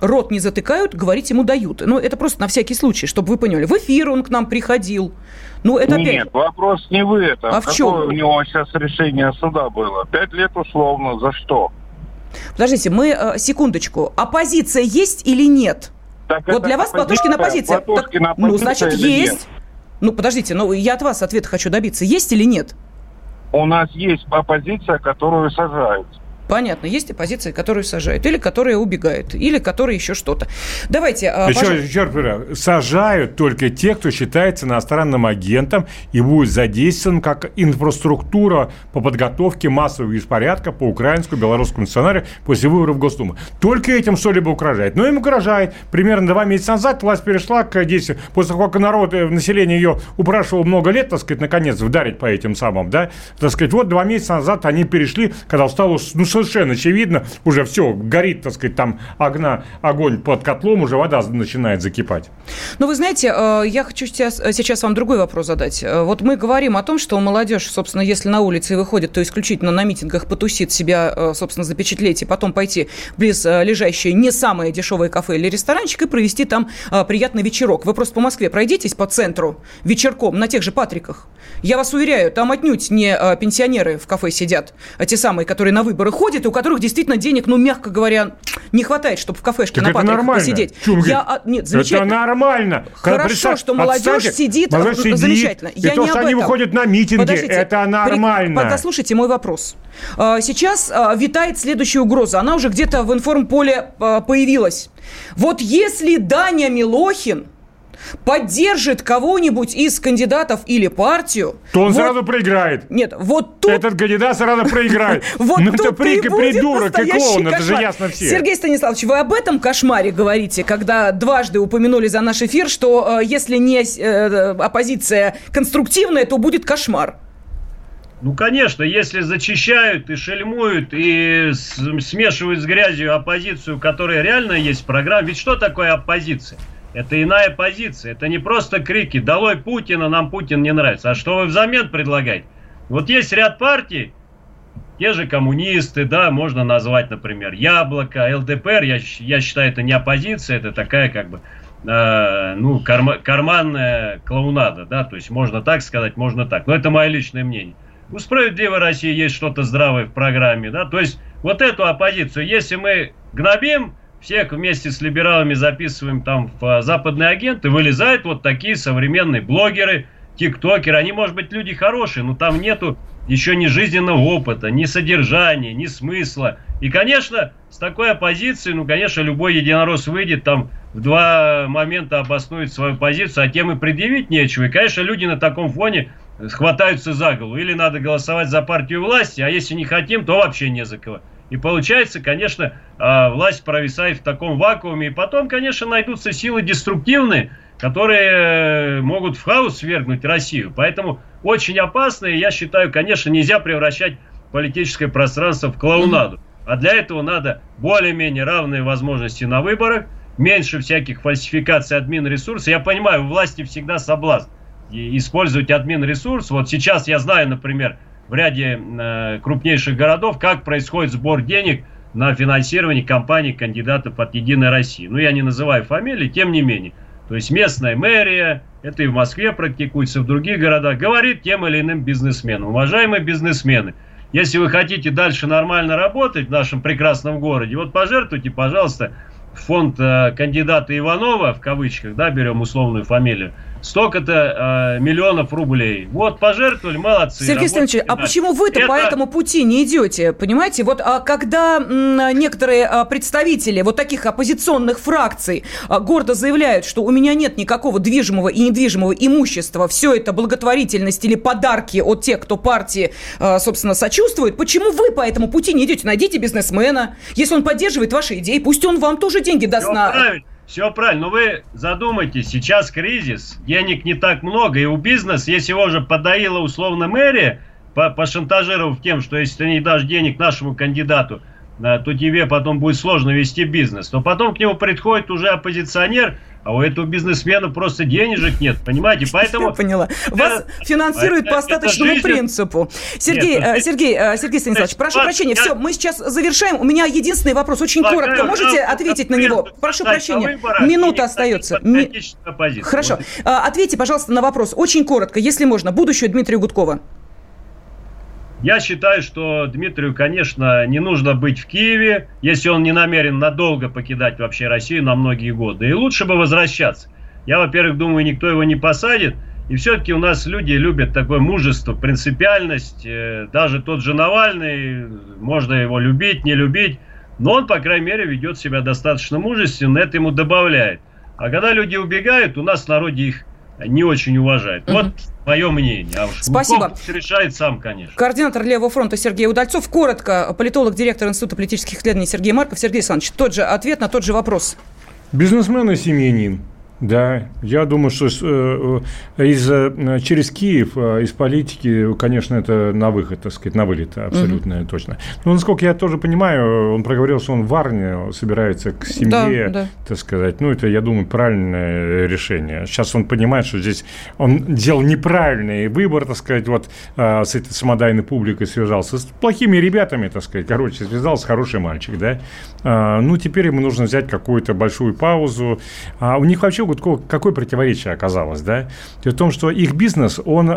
Speaker 1: рот не затыкают, говорить ему дают. Ну, это просто на всякий случай, чтобы вы поняли. В эфир он к нам приходил. Ну, это
Speaker 9: Нет,
Speaker 1: опять...
Speaker 9: вопрос не в этом.
Speaker 1: А в чем?
Speaker 9: у него сейчас решение суда было? Пять лет условно. За что?
Speaker 1: Подождите, мы, э, секундочку. Оппозиция есть или нет?
Speaker 9: Так
Speaker 1: вот для вас Платошкин оппозиция.
Speaker 9: Платошкин
Speaker 1: так, ну, значит, есть.
Speaker 9: Нет?
Speaker 1: Ну, подождите, ну, я от вас ответа хочу добиться. Есть или нет?
Speaker 9: У нас есть оппозиция, которую сажают.
Speaker 1: Понятно, есть оппозиция, которую сажают, или которая убегает, или которая еще что-то. Давайте...
Speaker 3: Еще, еще сажают только те, кто считается иностранным агентом и будет задействован как инфраструктура по подготовке массовых беспорядков по украинскому, белорусскому сценарию после выборов Госдумы. Только этим что-либо угрожает. Но им угрожает. Примерно два месяца назад власть перешла к действию, после того, как народ, э, население ее упрашивал много лет, так сказать, наконец, вдарить по этим самым, да, так сказать, вот два месяца назад они перешли, когда стало, ну, совершенно очевидно, уже все, горит, так сказать, там огна, огонь под котлом, уже вода начинает закипать.
Speaker 1: Ну, вы знаете, э, я хочу сейчас, сейчас вам другой вопрос задать. Э, вот мы говорим о том, что молодежь, собственно, если на улице выходит, то исключительно на митингах потусит себя, э, собственно, запечатлеть и потом пойти близ лежащее не самое дешевое кафе или ресторанчик и провести там приятный вечерок. Вы просто по Москве пройдитесь по центру вечерком на тех же Патриках. Я вас уверяю, там отнюдь не пенсионеры в кафе сидят, а те самые, которые на выборы ходят, и у которых действительно денег, ну, мягко говоря, не хватает, чтобы в кафешке
Speaker 3: так
Speaker 1: на
Speaker 3: Патриках
Speaker 1: посидеть.
Speaker 3: Чум, Я, а, нет, замечательно. Это нормально.
Speaker 1: Хорошо, что молодежь отстанет, сидит.
Speaker 3: Молодежь сидит
Speaker 1: замечательно.
Speaker 3: И Я то, не что они выходят на митинги, Подождите, это нормально.
Speaker 1: При... Послушайте мой вопрос. А, сейчас а, витает следующая угроза. Она уже где-то в информполе появилась. Вот если Даня Милохин поддержит кого-нибудь из кандидатов или партию,
Speaker 3: То он
Speaker 1: вот-
Speaker 3: сразу проиграет.
Speaker 1: Нет, вот тут...
Speaker 3: Этот кандидат сразу проиграет.
Speaker 1: Вот
Speaker 3: ну это
Speaker 1: тут
Speaker 3: при- придурок и клоун, это же ясно все.
Speaker 1: Сергей Станиславович, вы об этом кошмаре говорите, когда дважды упомянули за наш эфир, что э, если не э, оппозиция конструктивная, то будет кошмар.
Speaker 5: Ну, конечно, если зачищают и шельмуют, и смешивают с грязью оппозицию, которая реально есть в программе. Ведь что такое оппозиция? Это иная позиция. Это не просто крики «Долой Путина, нам Путин не нравится». А что вы взамен предлагаете? Вот есть ряд партий, те же коммунисты, да, можно назвать, например, Яблоко, ЛДПР, я, я считаю, это не оппозиция, это такая как бы, э, ну, карма- карманная клоунада, да, то есть можно так сказать, можно так, но это мое личное мнение. У «Справедливой России» есть что-то здравое в программе, да, то есть вот эту оппозицию, если мы гнобим, всех вместе с либералами записываем там в а, западные агенты, вылезают вот такие современные блогеры, тиктокеры, они, может быть, люди хорошие, но там нету еще ни жизненного опыта, ни содержания, ни смысла. И, конечно, с такой оппозицией, ну, конечно, любой единорос выйдет там в два момента обоснует свою позицию, а тем и предъявить нечего. И, конечно, люди на таком фоне хватаются за голову. Или надо голосовать за партию власти, а если не хотим, то вообще не за кого. И получается, конечно, а, власть провисает в таком вакууме. И потом, конечно, найдутся силы деструктивные, которые э, могут в хаос свергнуть Россию. Поэтому очень опасно, и я считаю, конечно, нельзя превращать политическое пространство в клоунаду. А для этого надо более-менее равные возможности на выборах, меньше всяких фальсификаций админ ресурса. Я понимаю, у власти всегда соблазн использовать админ ресурс. Вот сейчас я знаю, например, в ряде э, крупнейших городов, как происходит сбор денег на финансирование кампаний кандидатов от Единой России. Ну, я не называю фамилии, тем не менее. То есть местная мэрия, это и в Москве практикуется, в других городах, говорит тем или иным бизнесменам. Уважаемые бизнесмены, если вы хотите дальше нормально работать в нашем прекрасном городе, вот пожертвуйте, пожалуйста, фонд э, кандидата Иванова, в кавычках, да, берем условную фамилию, столько-то э, миллионов рублей. Вот, пожертвовали, молодцы.
Speaker 1: Сергей Станиславович, а почему вы-то
Speaker 5: Это-
Speaker 1: по этому пути не идете? Понимаете, вот а, когда м, некоторые а, представители вот таких оппозиционных фракций а, гордо заявляют, что у меня нет никакого движимого и недвижимого имущества, все это благотворительность или подарки от тех, кто партии, а, собственно, сочувствует, почему вы по этому пути не идете? Найдите бизнесмена, если он поддерживает ваши идеи, пусть он вам тоже деньги даст
Speaker 5: Все
Speaker 1: на...
Speaker 5: правильно, все правильно. Но вы задумайтесь, сейчас кризис, денег не так много, и у бизнеса, если его уже подоила условно мэрия, по- пошантажировав тем, что если ты не дашь денег нашему кандидату, э, то тебе потом будет сложно вести бизнес, то потом к нему приходит уже оппозиционер, а у этого бизнесмена просто денежек нет, понимаете? Поэтому...
Speaker 1: Я поняла. Вас финансируют
Speaker 5: это-
Speaker 1: по
Speaker 5: это
Speaker 1: остаточному
Speaker 5: жизнь.
Speaker 1: принципу. Сергей,
Speaker 5: Нет, ну,
Speaker 1: э, Сергей, э, Сергей Станиславович, прошу
Speaker 5: Ладно,
Speaker 1: прощения.
Speaker 5: я-
Speaker 1: Все, мы сейчас завершаем. У меня единственный вопрос, очень
Speaker 5: Полагаю,
Speaker 1: коротко. Можете ответить на него? Прошу прощения. Минута остается. Ми-. Хорошо.
Speaker 5: Вот.
Speaker 1: А, Ответьте, пожалуйста, на вопрос. Очень коротко, если можно. Будущее Дмитрия Гудкова.
Speaker 5: Я считаю, что Дмитрию, конечно, не нужно быть в Киеве, если он не намерен надолго покидать вообще Россию на многие годы. И лучше бы возвращаться. Я, во-первых, думаю, никто его не посадит. И все-таки у нас люди любят такое мужество, принципиальность. Э, Даже тот же Навальный, можно его любить, не любить. Но он, по крайней мере, ведет себя достаточно мужественно, это ему добавляет. А когда люди убегают, у нас в народе их не очень уважают. Вот мое мнение. А уж
Speaker 1: Спасибо.
Speaker 5: Решает сам, конечно.
Speaker 1: Координатор Левого фронта Сергей Удальцов. Коротко, политолог, директор Института политических исследований Сергей Марков. Сергей Александрович, тот же ответ на тот же вопрос.
Speaker 3: Бизнесмен и семьянин. Да, я думаю, что э, э, из, э, через Киев, из политики, конечно, это на выход, так сказать, на вылет, абсолютно точно. Но, насколько я тоже понимаю, он проговорил, что он в Варне собирается к семье,
Speaker 1: Да, да.
Speaker 3: так сказать. Ну, это, я думаю, правильное решение. Сейчас он понимает, что здесь он делал неправильный выбор, так сказать, вот с этой самодайной публикой связался, с плохими ребятами, так сказать, короче, связался хороший мальчик, да. Ну, теперь ему нужно взять какую-то большую паузу. А у них вообще Гудкова какое противоречие оказалось, да? Дело в том, что их бизнес, он э,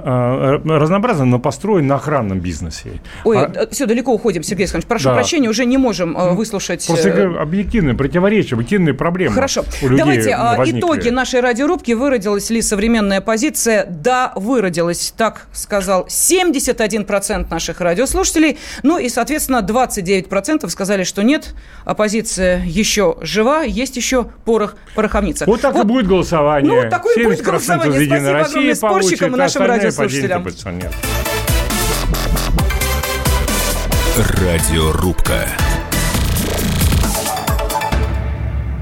Speaker 3: разнообразен, но построен на охранном бизнесе.
Speaker 1: Ой,
Speaker 3: А-
Speaker 1: все, далеко уходим, Сергей Александрович. Прошу
Speaker 3: Да.
Speaker 1: прощения, уже не можем э, выслушать...
Speaker 3: Просто
Speaker 1: э,
Speaker 3: объективные противоречия, объективные проблемы
Speaker 1: Хорошо.
Speaker 3: у людей
Speaker 1: Давайте а,
Speaker 3: возникли.
Speaker 1: итоги нашей радиорубки. Выродилась ли современная позиция? Да, выродилась. Так сказал 71% наших радиослушателей. Ну и, соответственно, 29% сказали, что нет, оппозиция еще жива, есть еще порох в пороховницах.
Speaker 3: Вот так и будет будет голосование.
Speaker 1: Ну, такое будет
Speaker 3: 70%
Speaker 1: голосование. Спасибо
Speaker 3: России
Speaker 1: огромное спорщикам и нашим радиослушателям.
Speaker 10: Радиорубка.